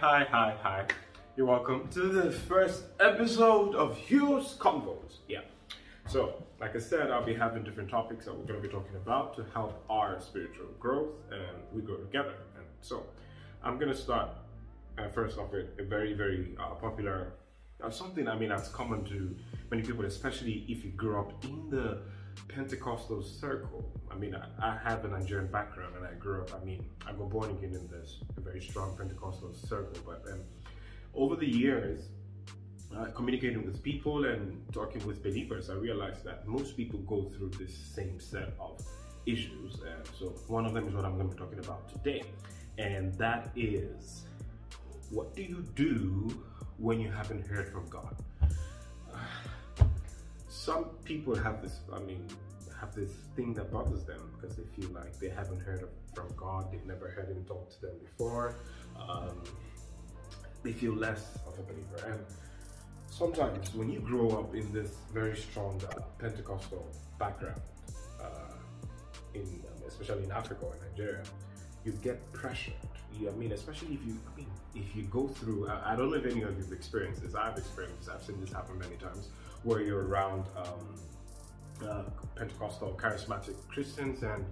hi, hi, hi. You're welcome to the first episode of Hugh's Convos. Yeah. So, like I said, I'll be having different topics that we're going to be talking about to help our spiritual growth and we grow together. And so, I'm going to start uh, first off with a very, very uh, popular uh, something. I mean, that's common to many people, especially if you grew up in the Pentecostal circle. I mean, I, I, have a Nigerian background and I grew up, I mean, I got born again in this very strong Pentecostal circle. But um, over the years, uh, communicating with people and talking with believers, I realized that most people go through this same set of issues. And so one of them is what I'm going to be talking about today. And that is, what do you do when you haven't heard from God? Some people have this, I mean, have this thing that bothers them because they feel like they haven't heard from God, they've never heard Him talk to them before. Um, they feel less of a believer. And sometimes when you grow up in this very strong uh, Pentecostal background, uh, in um, especially in Africa or Nigeria, you get pressured. You, I mean, especially if you, I mean, if you go through. I, I don't know if any of you've experienced this. I've experienced. This. I've seen this happen many times, where you're around um, uh, Pentecostal charismatic Christians, and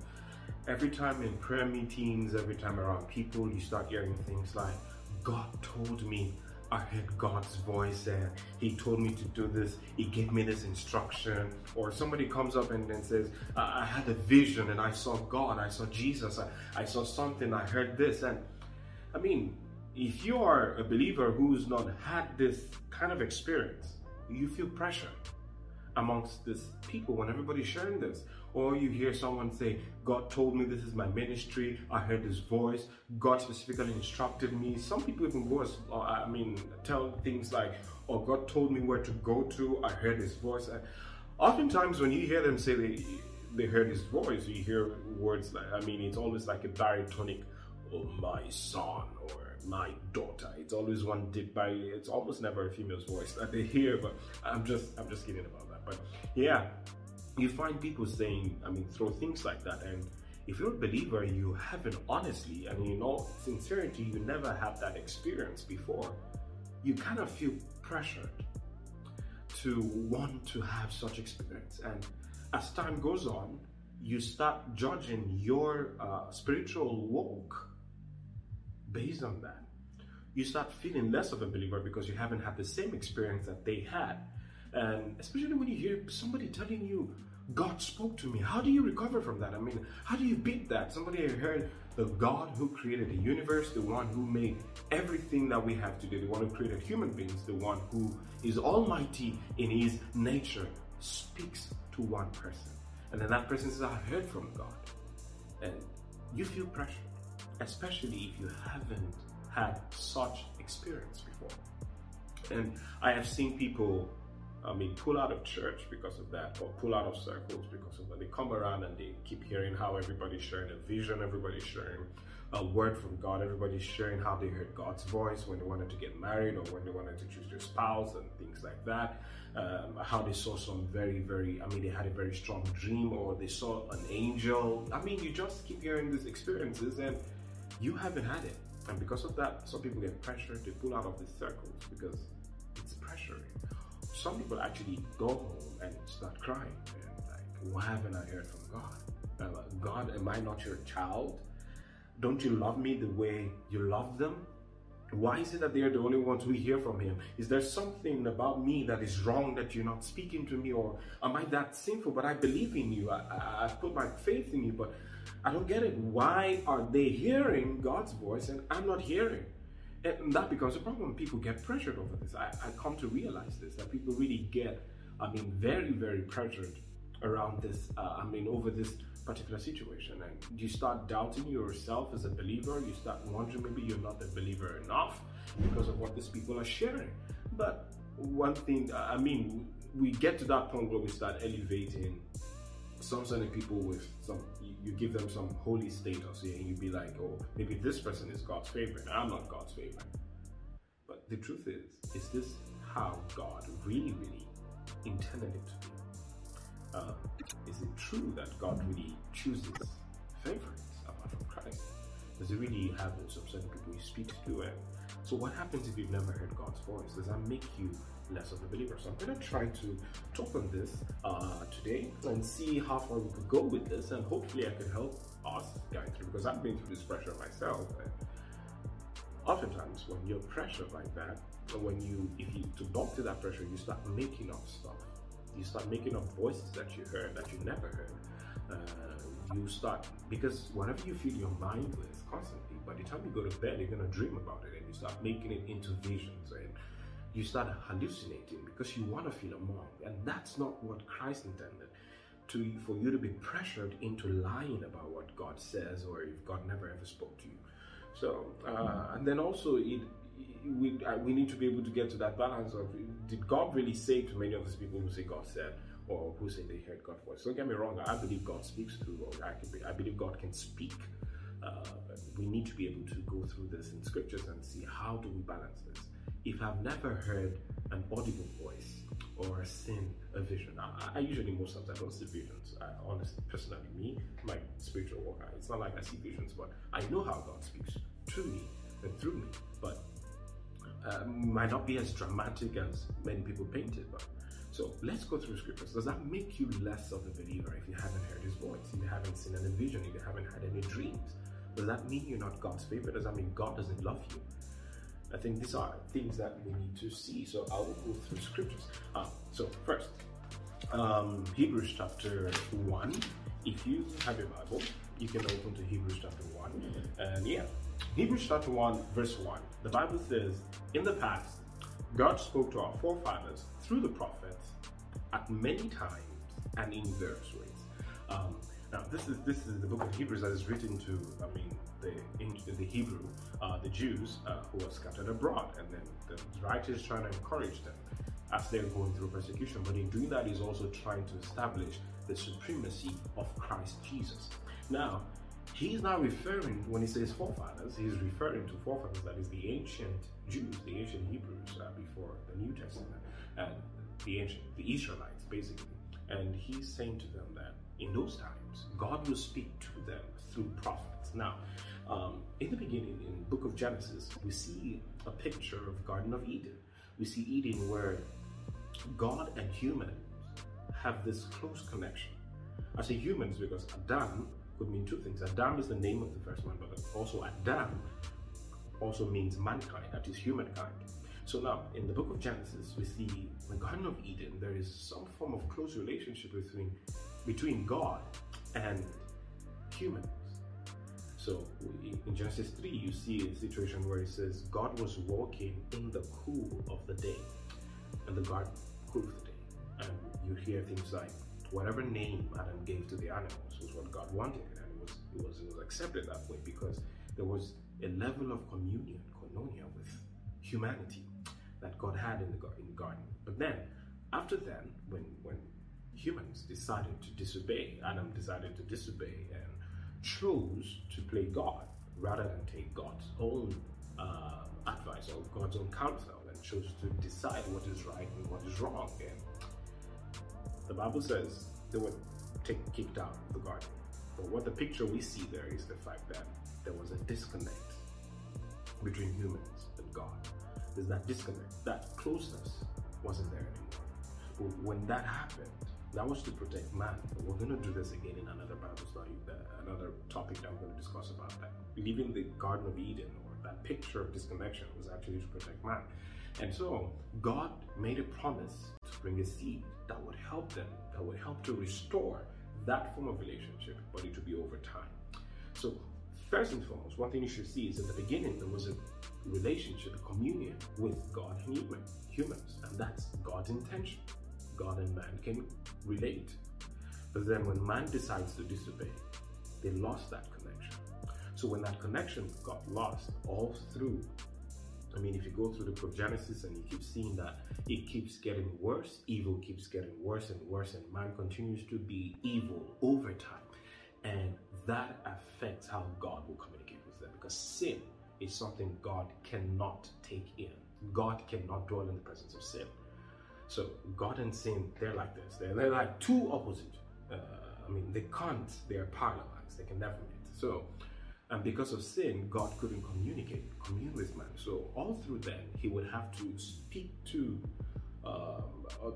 every time in prayer meetings, every time around people, you start hearing things like, "God told me." I heard God's voice and He told me to do this. He gave me this instruction. Or somebody comes up and then says, I, I had a vision and I saw God, I saw Jesus, I, I saw something, I heard this. And I mean, if you are a believer who's not had this kind of experience, you feel pressure amongst this people when everybody's sharing this. Or you hear someone say, God told me this is my ministry. I heard his voice. God specifically instructed me. Some people even go as, uh, I mean, tell things like, oh, God told me where to go to. I heard his voice. Oftentimes when you hear them say they, they heard his voice, you hear words like, I mean, it's always like a diatonic, oh, my son, or my daughter. It's always one did by. It's almost never a female's voice that they hear. But I'm just I'm just kidding about that. But yeah, you find people saying, I mean, throw things like that. And if you're a believer, you haven't honestly, and in all sincerity, you never have that experience before. You kind of feel pressured to want to have such experience. And as time goes on, you start judging your uh, spiritual walk based on that, you start feeling less of a believer because you haven't had the same experience that they had. And especially when you hear somebody telling you, God spoke to me. How do you recover from that? I mean, how do you beat that? Somebody heard the God who created the universe, the one who made everything that we have today, the one who created human beings, the one who is almighty in his nature, speaks to one person. And then that person says, I heard from God. And you feel pressure especially if you haven't had such experience before. And I have seen people, I mean, pull out of church because of that, or pull out of circles because of that. They come around and they keep hearing how everybody's sharing a vision, everybody's sharing a word from God, everybody's sharing how they heard God's voice when they wanted to get married or when they wanted to choose their spouse and things like that. Um, how they saw some very, very, I mean, they had a very strong dream or they saw an angel. I mean, you just keep hearing these experiences and you haven't had it. And because of that, some people get pressured to pull out of the circles because it's pressuring. Some people actually go home and start crying. And like, why haven't I heard from God? God, am I not your child? Don't you love me the way you love them? Why is it that they're the only ones we hear from him? Is there something about me that is wrong that you're not speaking to me? Or am I that sinful? But I believe in you. I, I put my faith in you, but I don't get it. Why are they hearing God's voice and I'm not hearing? And that becomes a problem. People get pressured over this. I, I come to realize this that people really get, I mean, very, very pressured around this, uh, I mean, over this particular situation. And you start doubting yourself as a believer. You start wondering maybe you're not a believer enough because of what these people are sharing. But one thing, I mean, we get to that point where we start elevating some certain people with some you give them some holy status yeah, and you be like oh maybe this person is god's favorite i'm not god's favorite but the truth is is this how god really really intended it to be uh, is it true that god really chooses favorites apart from christ does he really have some certain people he speaks to and So what happens if you've never heard God's voice? Does that make you less of a believer? So I'm going to try to talk on this uh, today and see how far we could go with this, and hopefully I can help us guys through because I've been through this pressure myself. And oftentimes, when you're pressured like that, when you, if you to bump to that pressure, you start making up stuff. You start making up voices that you heard that you never heard. Uh, you start because whatever you fill your mind with constantly, by the time you go to bed, you're gonna dream about it, and you start making it into visions, and you start hallucinating because you want to feel among, and that's not what Christ intended. To for you to be pressured into lying about what God says, or if God never ever spoke to you. So, uh, and then also it, we uh, we need to be able to get to that balance of did God really say to many of these people who say God said or who say they heard God's voice? Don't get me wrong. I believe God speaks through, I, be, I believe God can speak. Uh, we need to be able to go through this in scriptures and see how do we balance this. If I've never heard an audible voice or seen a vision, I, I usually most times I don't see visions. I, honestly, personally, me, my spiritual walk, it's not like I see visions, but I know how God speaks to me and through me. But uh, might not be as dramatic as many people paint it, but so let's go through scriptures. Does that make you less of a believer if you haven't heard his voice, if you haven't seen any vision, if you haven't had any dreams? Does that mean you're not God's favorite? Does that mean God doesn't love you? I think these are things that we need to see. So I will go through scriptures. Uh, so first, um, Hebrews chapter 1. If you have your Bible, you can open to Hebrews chapter 1. And yeah, Hebrews chapter 1, verse 1. The Bible says, In the past, God spoke to our forefathers through the prophets at many times and in various ways. Um, now, this is this is the book of Hebrews that is written to, I mean, the in, the Hebrew, uh, the Jews uh, who are scattered abroad, and then the writer is trying to encourage them as they're going through persecution. But in doing that, he's also trying to establish the supremacy of Christ Jesus. Now, he's not referring when he says forefathers, he's referring to forefathers that is the ancient Jews, the ancient Hebrews uh, before the New Testament, and the ancient the Israelites basically. And he's saying to them that in those times, God will speak to them through prophets. Now, um, in the beginning, in book of Genesis, we see a picture of Garden of Eden. We see Eden where God and humans have this close connection. I say humans because Adam could mean two things. Adam is the name of the first man, but also Adam also means mankind, that is humankind. So now, in the book of Genesis, we see the Garden of Eden, there is some form of close relationship between, between God and humans. So in Genesis 3, you see a situation where it says God was walking in the cool of the day, and the garden cool of the day. And you hear things like whatever name Adam gave to the animals was what God wanted, and it was it was, it was accepted that way because there was a level of communion, koinonia with humanity that God had in the, in the garden. But then, after then, when when humans decided to disobey, Adam decided to disobey and chose to play God rather than take God's own uh, advice or God's own counsel and chose to decide what is right and what is wrong. And the Bible says they were kicked out of the garden. But what the picture we see there is the fact that there was a disconnect between humans and God. There's that disconnect, that closeness wasn't there anymore. But when that happened, that was to protect man. But we're going to do this again in another Bible study, another topic that I'm going to discuss about that. Leaving the Garden of Eden or that picture of disconnection was actually to protect man. And so God made a promise to bring a seed that would help them, that would help to restore that form of relationship, but it would be over time. So first and foremost, one thing you should see is in the beginning there was a relationship, a communion with God and human, humans, and that's God's intention. God and man can relate. But then when man decides to disobey, they lost that connection. So when that connection got lost all through, I mean, if you go through the book of Genesis and you keep seeing that it keeps getting worse, evil keeps getting worse and worse, and man continues to be evil over time. And that affects how God will communicate with them because sin is something God cannot take in. God cannot dwell in the presence of sin. So God and sin, they're like this. They're, they're like two opposite. Uh, I mean, they can't. They're parallel. They can never meet. So And because of sin, God couldn't communicate, commune with man. So all through then, he would have to speak to um, uh,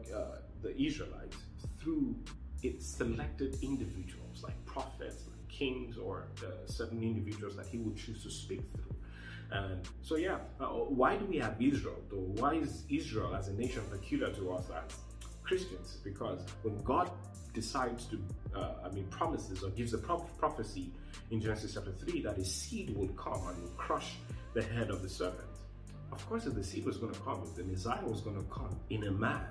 the Israelites through its selected individuals, like prophets, like kings, or uh, certain individuals that he would choose to speak through. And so, yeah, uh, why do we have Israel? Though, why is Israel as a nation peculiar to us as Christians? Because when God decides to, uh, I mean, promises or gives a prophecy in Genesis chapter 3 that a seed will come and will crush the head of the serpent. Of course, if the seed was going to come, if the Messiah was going to come in a man,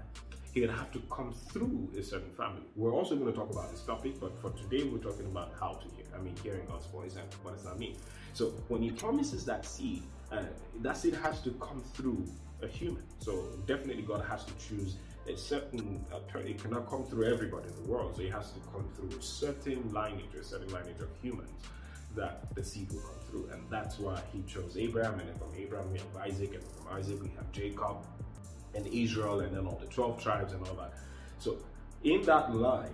he would have to come through a certain family. We're also going to talk about this topic, but for today, we're talking about how to hear. I mean, hearing God's voice and what does that mean? So, when he promises that seed, uh, that seed has to come through a human. So, definitely, God has to choose a certain, uh, it cannot come through everybody in the world. So, it has to come through a certain lineage, a certain lineage of humans that the seed will come through. And that's why he chose Abraham, and from Abraham we have Isaac, and from Isaac we have Jacob, and Israel and then all the 12 tribes and all that. So in that line,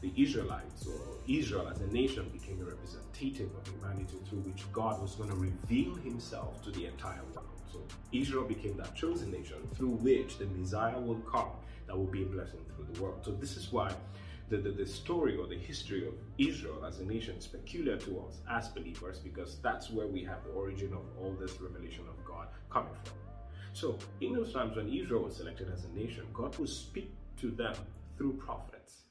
the Israelites or Israel as a nation became a representative of humanity through which God was going to reveal himself to the entire world. So Israel became that chosen nation through which the Messiah will come that will be a blessing through the world. So this is why the, the, the, story or the history of Israel as a nation is peculiar to us as believers because that's where we have the origin of all this revelation of God coming from. So, in those times when Israel was selected as a nation, God would speak to them through prophets,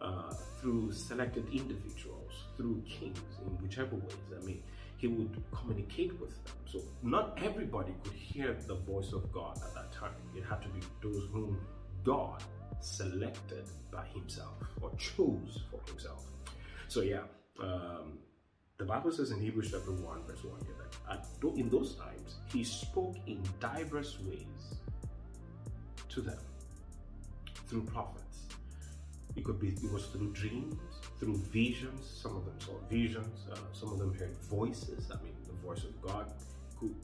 uh, through selected individuals, through kings, in whichever ways. I mean, He would communicate with them. So, not everybody could hear the voice of God at that time. It had to be those whom God selected by Himself or chose for Himself. So, yeah. Um, the Bible says in Hebrews chapter 1, verse 1 that in those times he spoke in diverse ways to them through prophets. It could be it was through dreams, through visions. Some of them saw visions. Uh, some of them heard voices. I mean, the voice of God.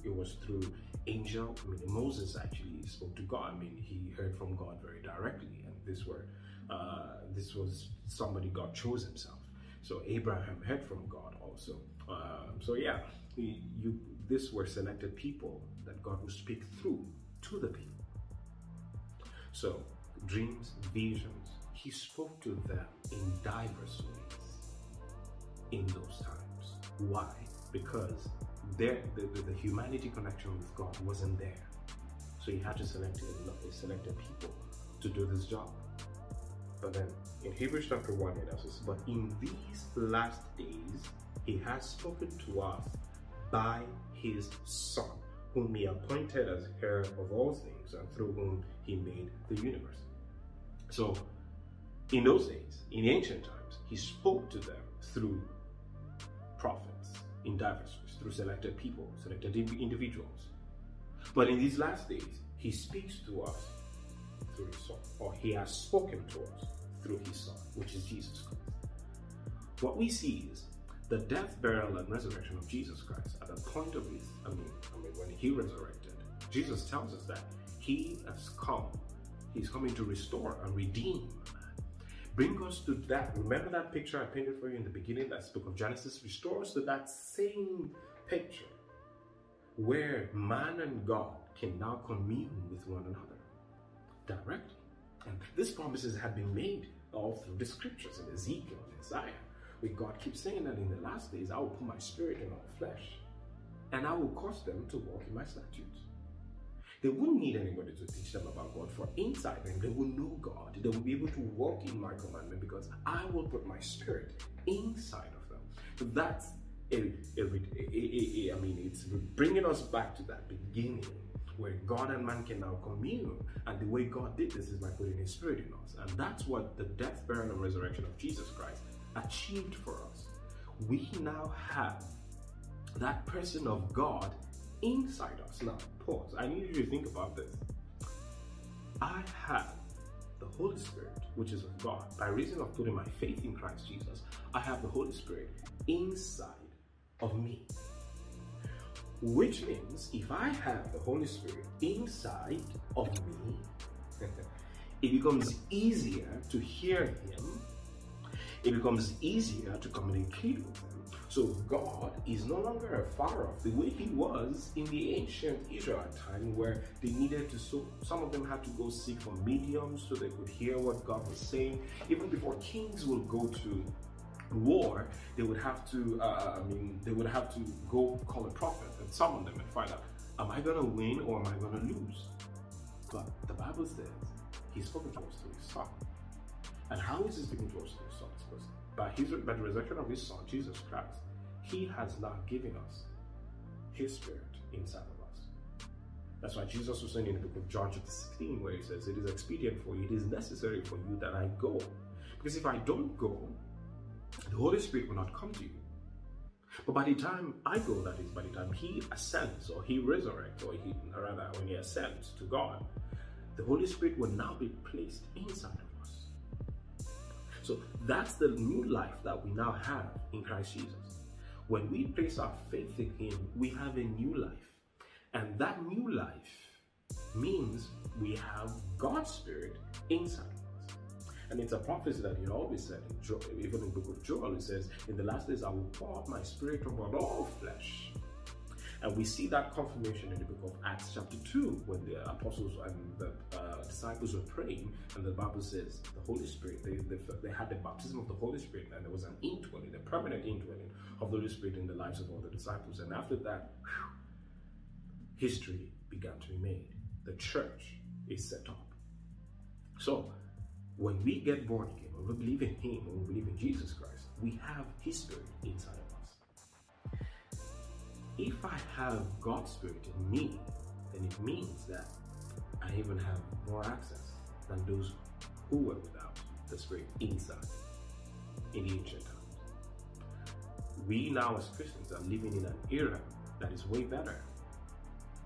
It was through angel. I mean, Moses actually spoke to God. I mean, he heard from God very directly, and this were uh, this was somebody God chose Himself. So Abraham heard from God also. Um, so yeah, he, you this were selected people that God would speak through to the people. So dreams, visions, he spoke to them in diverse ways in those times. Why? Because their, the, the, humanity connection with God wasn't there. So he had to select a, selected people to do this job. But then in Hebrews chapter 1, it says, But in these last days, he has spoken to us by his Son, whom he appointed as heir of all things, and through whom he made the universe. So, in those days, in ancient times, he spoke to them through prophets in diverse ways, through selected people, selected individuals. But in these last days, he speaks to us through his Son, or he has spoken to us through his Son, which is Jesus Christ. What we see is the death, burial, and resurrection of Jesus Christ at the point of his, I mean, I mean, when he resurrected, Jesus tells us that he has come, he's coming to restore and redeem Bring us to that. Remember that picture I painted for you in the beginning, that book of Genesis? Restore us to that same picture where man and God can now commune with one another directly. And these promises have been made all through the scriptures in Ezekiel and Isaiah. Where God keeps saying that in the last days, I will put my spirit in all flesh, and I will cause them to walk in my statutes. They wouldn't need anybody to teach them about God, for inside them, they will know God. They will be able to walk in my commandment because I will put my spirit inside of them. So that's a, a, a, I mean, it's bringing us back to that beginning where God and man can now commune. And the way God did this is by putting His Spirit in us. And that's what the death, burial, and resurrection of Jesus Christ achieved for us. We now have that person of God inside us. Now, pause. I need you to think about this. I have the Holy Spirit, which is of God. By reason of putting my faith in Christ Jesus, I have the Holy Spirit inside of me. Which means if I have the Holy Spirit inside of me, it becomes easier to hear Him it becomes easier to communicate with them. So God is no longer far off the way he was in the ancient Israel time where they needed to so some of them had to go seek for mediums so they could hear what God was saying. Even before kings would go to war, they would have to uh, I mean they would have to go call a prophet and summon them and find out am I gonna win or am I gonna lose? But the Bible says he spoke to us through his son. And how is he speaking to us through his son? By his by the resurrection of his son, Jesus Christ, he has now given us his spirit inside of us. That's why Jesus was saying in the book of John chapter 16, where he says, It is expedient for you, it is necessary for you that I go. Because if I don't go, the Holy Spirit will not come to you. But by the time I go, that is, by the time He ascends or He resurrects, or He, rather, when He ascends to God, the Holy Spirit will now be placed inside of. So that's the new life that we now have in Christ Jesus. When we place our faith in Him, we have a new life. And that new life means we have God's Spirit inside us. and it's a prophecy that he always said, in even in the book of Joel, it says, In the last days I will pour out my spirit upon all flesh. And we see that confirmation in the book of Acts, chapter 2, when the apostles and the disciples were praying, and the Bible says the Holy Spirit, they, they, they, had the baptism of the Holy Spirit, and there was an indwelling, a permanent indwelling of the Holy Spirit in the lives of all the disciples. And after that, whew, history began to be made. The church is set up. So, when we get born again, when we believe in Him, when we believe in Jesus Christ, we have His Spirit inside of us. If I have God's Spirit in me, then it means that I even have more access than those who were without the Spirit inside in ancient times. We now, as Christians, are living in an era that is way better,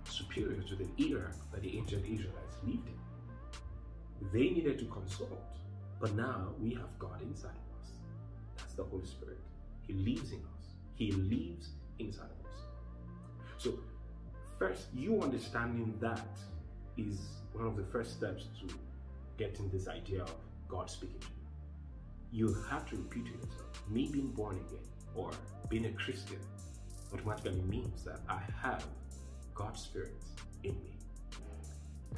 superior to the era that the ancient Israelites lived in. They needed to consult, but now we have God inside of us. That's the Holy Spirit. He lives in us, He lives inside of us. So, first, you understanding that is one of the first steps to getting this idea of God speaking to you. You have to repeat to yourself, me being born again or being a Christian automatically means that I have God's Spirit in me,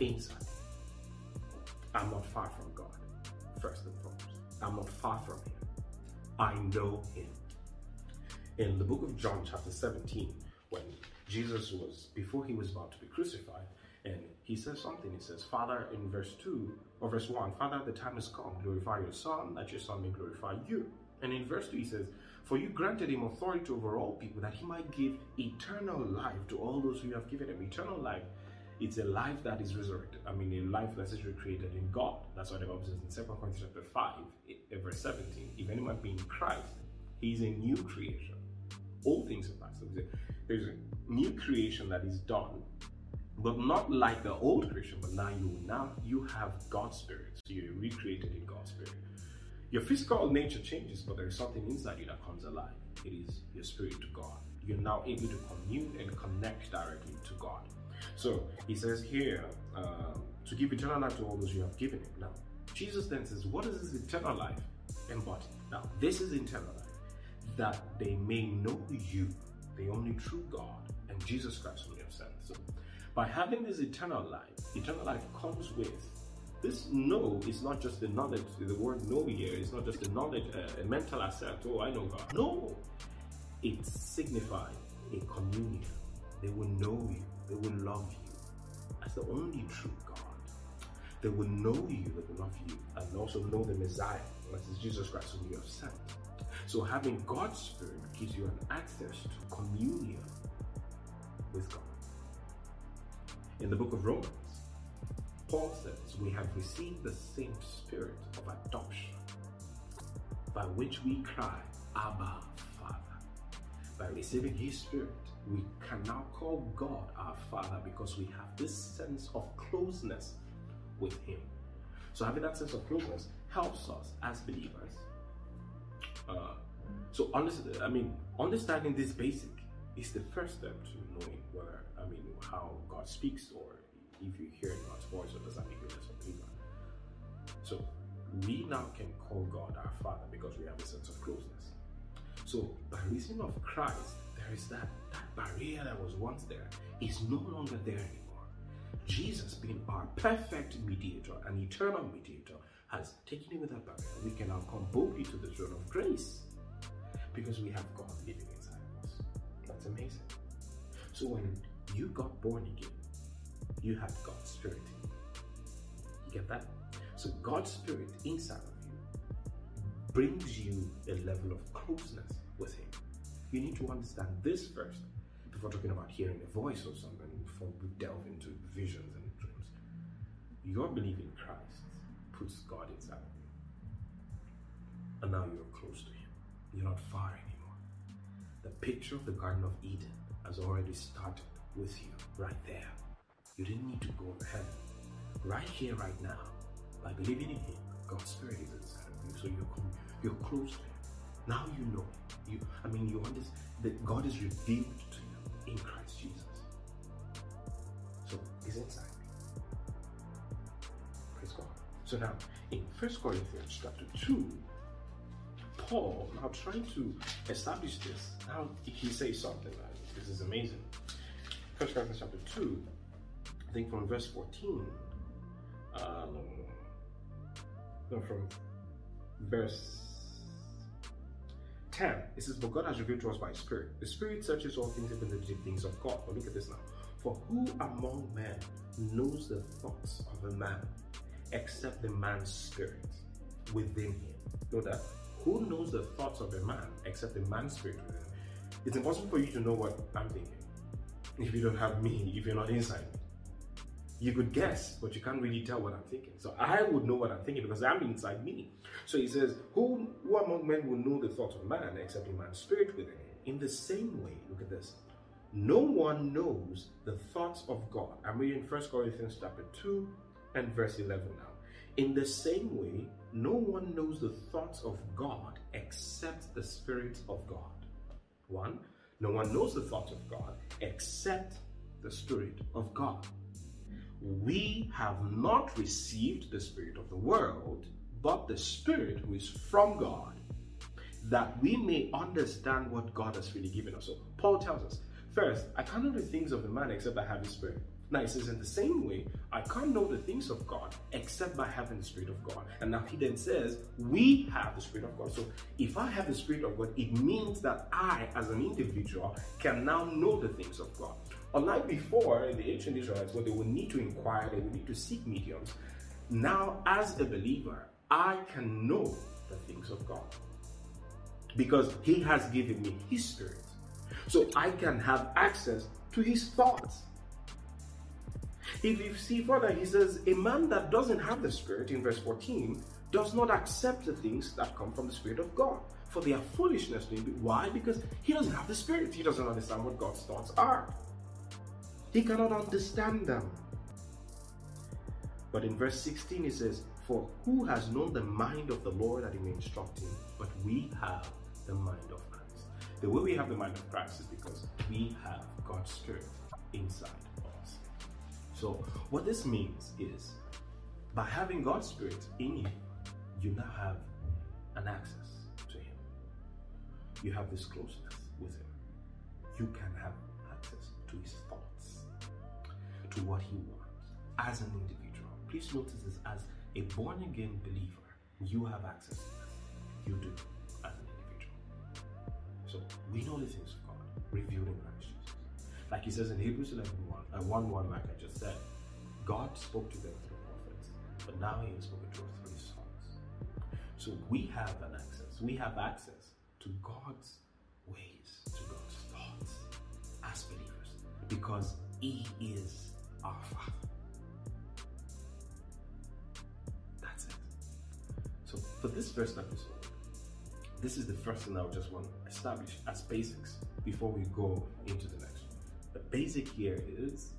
inside. I'm not far from God, first and foremost. I'm not far from Him. I know Him. In the book of John, chapter 17, when Jesus was, before he was about to be crucified, and he says something. He says, Father, in verse 2 or verse 1, Father, the time has come. Glorify your Son, that your Son may glorify you. And in verse 2, he says, For you granted him authority over all people, that he might give eternal life to all those who have given him. Eternal life it's a life that is resurrected. I mean, a life that is recreated in God. That's what the Bible says in 2 Corinthians chapter 5, eh, verse 17. If anyone be in Christ, he is a new creation. All things are passed. There's a new creation that is done, but not like the old creation, but now you now you have God's spirit. So you're recreated in God's spirit. Your physical nature changes, but there is something inside you that comes alive. It is your spirit to God. You're now able to commune and connect directly to God. So he says here, uh, to give eternal life to all those you have given him. Now, Jesus then says, What is this eternal life embodied? Now, this is eternal life, that they may know you, the only true God, and Jesus Christ whom you have sent. So, by having this eternal life, eternal life comes with this know is not just the knowledge, the word know here is not just a knowledge, uh, a mental assent, oh, I know God. No, it signifies a communion. They will know you they will love you as the only true God. They will know you, they will love you, and also know the Messiah, that is Jesus Christ whom you have sent. So having God's Spirit gives you an access to communion with God. In the book of Romans, Paul says, We have received the same spirit of adoption, by which we cry, Abba, Father. By receiving his spirit, we can now call God our Father because we have this sense of closeness with Him. So having that sense of closeness helps us as believers. Uh, so I mean, understanding this basic is the first step to knowing whether I mean how God speaks or if you hear God's voice or does that make you less a believer. So we now can call God our Father because we have a sense of closeness. So by reason of Christ, there is that, that barrier that was once there is no longer there anymore. Jesus being our perfect mediator and eternal mediator has taken away that barrier. We can now come boldly to the throne of grace because we have God living inside of us. That's amazing. So when you got born again, you have God's Spirit in you. You get that? So God's Spirit inside of you brings you a level of closeness with Him. You need to understand this first before talking about hearing a voice or something, before we delve into visions and dreams. Your belief in Christ puts God inside of you. And now you're close to Him. You're not far anymore. The picture of the Garden of Eden has already started with you right there. You didn't need to go to heaven. Right here, right now, by believing in Him, God's Spirit is inside of you. So you're, you're close to Him. Now you know You, I mean, you understand that God is revealed to you in Christ Jesus. So He's inside me. Praise God. So now, in First Corinthians chapter 2, Paul, now trying to establish this, now he says something like, this is amazing. First Corinthians chapter 2, I think from verse 14, um, no, from verse 10, it says, But God has revealed to us by Spirit. The Spirit searches all things, even the deep things of God. But look at this now. For who among men knows the thoughts of a man except the man's spirit within him? Know that? Who knows the thoughts of a man except the man's spirit within him? It's impossible for you to know what I'm thinking if you don't have me, if you're not inside me. You could guess, but you can't really tell what I'm thinking. So I would know what I'm thinking because I'm inside me. So he says, Who, who among men will know the thoughts of man except a man's spirit within him? In the same way, look at this. No one knows the thoughts of God. I'm reading 1 Corinthians chapter 2 and verse 11 now. In the same way, no one knows the thoughts of God except the Spirit of God. One, no one knows the thoughts of God except the Spirit of God. We have not received the Spirit of the world, but the Spirit who is from God, that we may understand what God has really given us. So Paul tells us, first, I cannot do things of the man except I have his Spirit. Now he says, in the same way, I can't know the things of God except by having the Spirit of God. And now he then says, we have the Spirit of God. So if I have the Spirit of God, it means that I, as an individual, can now know the things of God. Unlike before in the ancient Israelites, where they would need to inquire, they would need to seek mediums. Now, as a believer, I can know the things of God because He has given me His Spirit. So I can have access to His thoughts. If you see further, he says, A man that doesn't have the Spirit, in verse 14, does not accept the things that come from the Spirit of God. For they are foolishness to him. Why? Because he doesn't have the Spirit. He doesn't understand what God's thoughts are. He cannot understand them. But in verse 16 he says, For who has known the mind of the Lord that he may instruct him? But we have the mind of Christ. The way we have the mind of Christ is because we have God's Spirit inside so, what this means is by having God's Spirit in you, you now have an access to Him. You have this closeness with Him. You can have access to His thoughts, to what He wants as an individual. Please notice this as a born again believer, you have access. You do as an individual. So, we know the things of God revealed in Jesus. Like He says in Hebrews 11 1, uh, 1 1, like I just said, God spoke to them through prophets, but now He has spoken through His sons. So we have an access. We have access to God's ways, to God's thoughts as believers, because He is our Father. That's it. So for this first episode, this is the first thing I just want to establish as basics before we go into the next the basic here is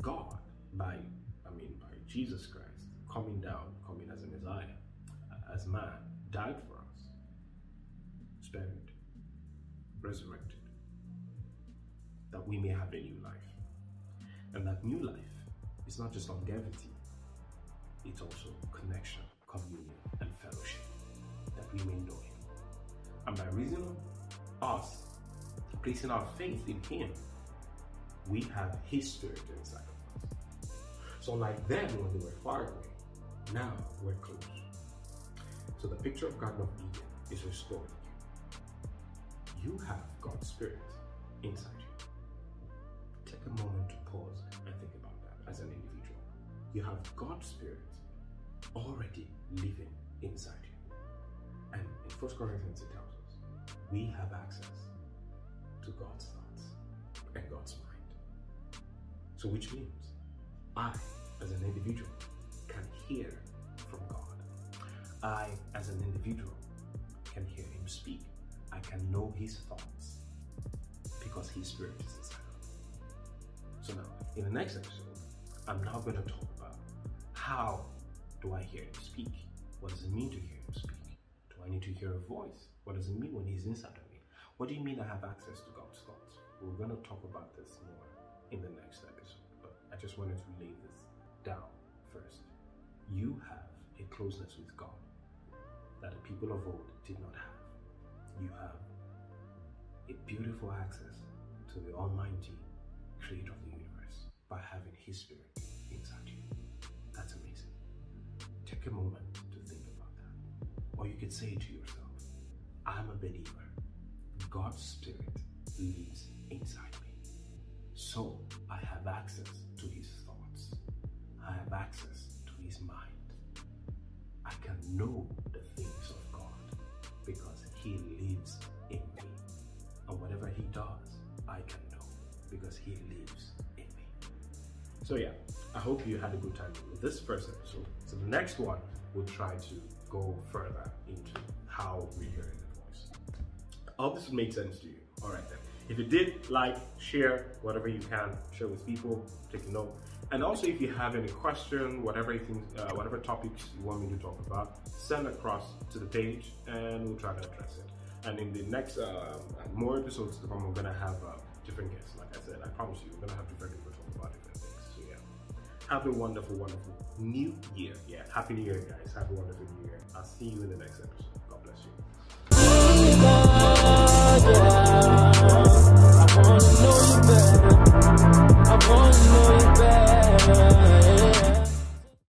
God by, I mean, by Jesus Christ coming down, coming as a Messiah, as man, died for us, spared, resurrected, that we may have a new life. And that new life is not just longevity, it's also connection, communion, and fellowship, that we may know Him. And by reason of us placing our faith in Him, we have His Spirit inside of us. So, like then when they were far away, now we're close. So, the picture of Garden of Eden is restored. You have God's Spirit inside you. Take a moment to pause and think about that as an individual. You have God's Spirit already living inside you. And in 1 Corinthians, it tells us we have access to God's thoughts and God's mind. So, which means I, as an individual, can hear from God. I, as an individual, can hear Him speak. I can know His thoughts because His Spirit is inside of me. So, now, in the next episode, I'm now going to talk about how do I hear Him speak? What does it mean to hear Him speak? Do I need to hear a voice? What does it mean when He's inside of me? What do you mean I have access to God's thoughts? We're going to talk about this more in the next episode, but I just wanted to lay this down first. You have a closeness with God that the people of old did not have. You have a beautiful access to the Almighty Creator of the universe by having His Spirit inside you. That's amazing. Take a moment to think about that. Or you could say to yourself, I'm a believer. God's Spirit lives inside. So I have access to His thoughts. I have access to His mind. I can know the things of God because He lives in me. And whatever He does, I can know because He lives in me. So, yeah, I hope you had a good time with this first episode. So, the next one, we'll try to go further into how we hear the voice. I hope this made sense to you. All right, then. If you did, like, share, whatever you can, share with people, take a note. And also, if you have any question, whatever things, uh, whatever topics you want me to talk about, send across to the page, and we'll try to address it. And in the next uh, more episodes to come, we're gonna have uh, different guests. Like I said, I promise you, we're gonna have different people talk about different things. So yeah, have a wonderful, wonderful new year. Yeah, happy new year, guys. Have a wonderful new year. I'll see you in the next episode.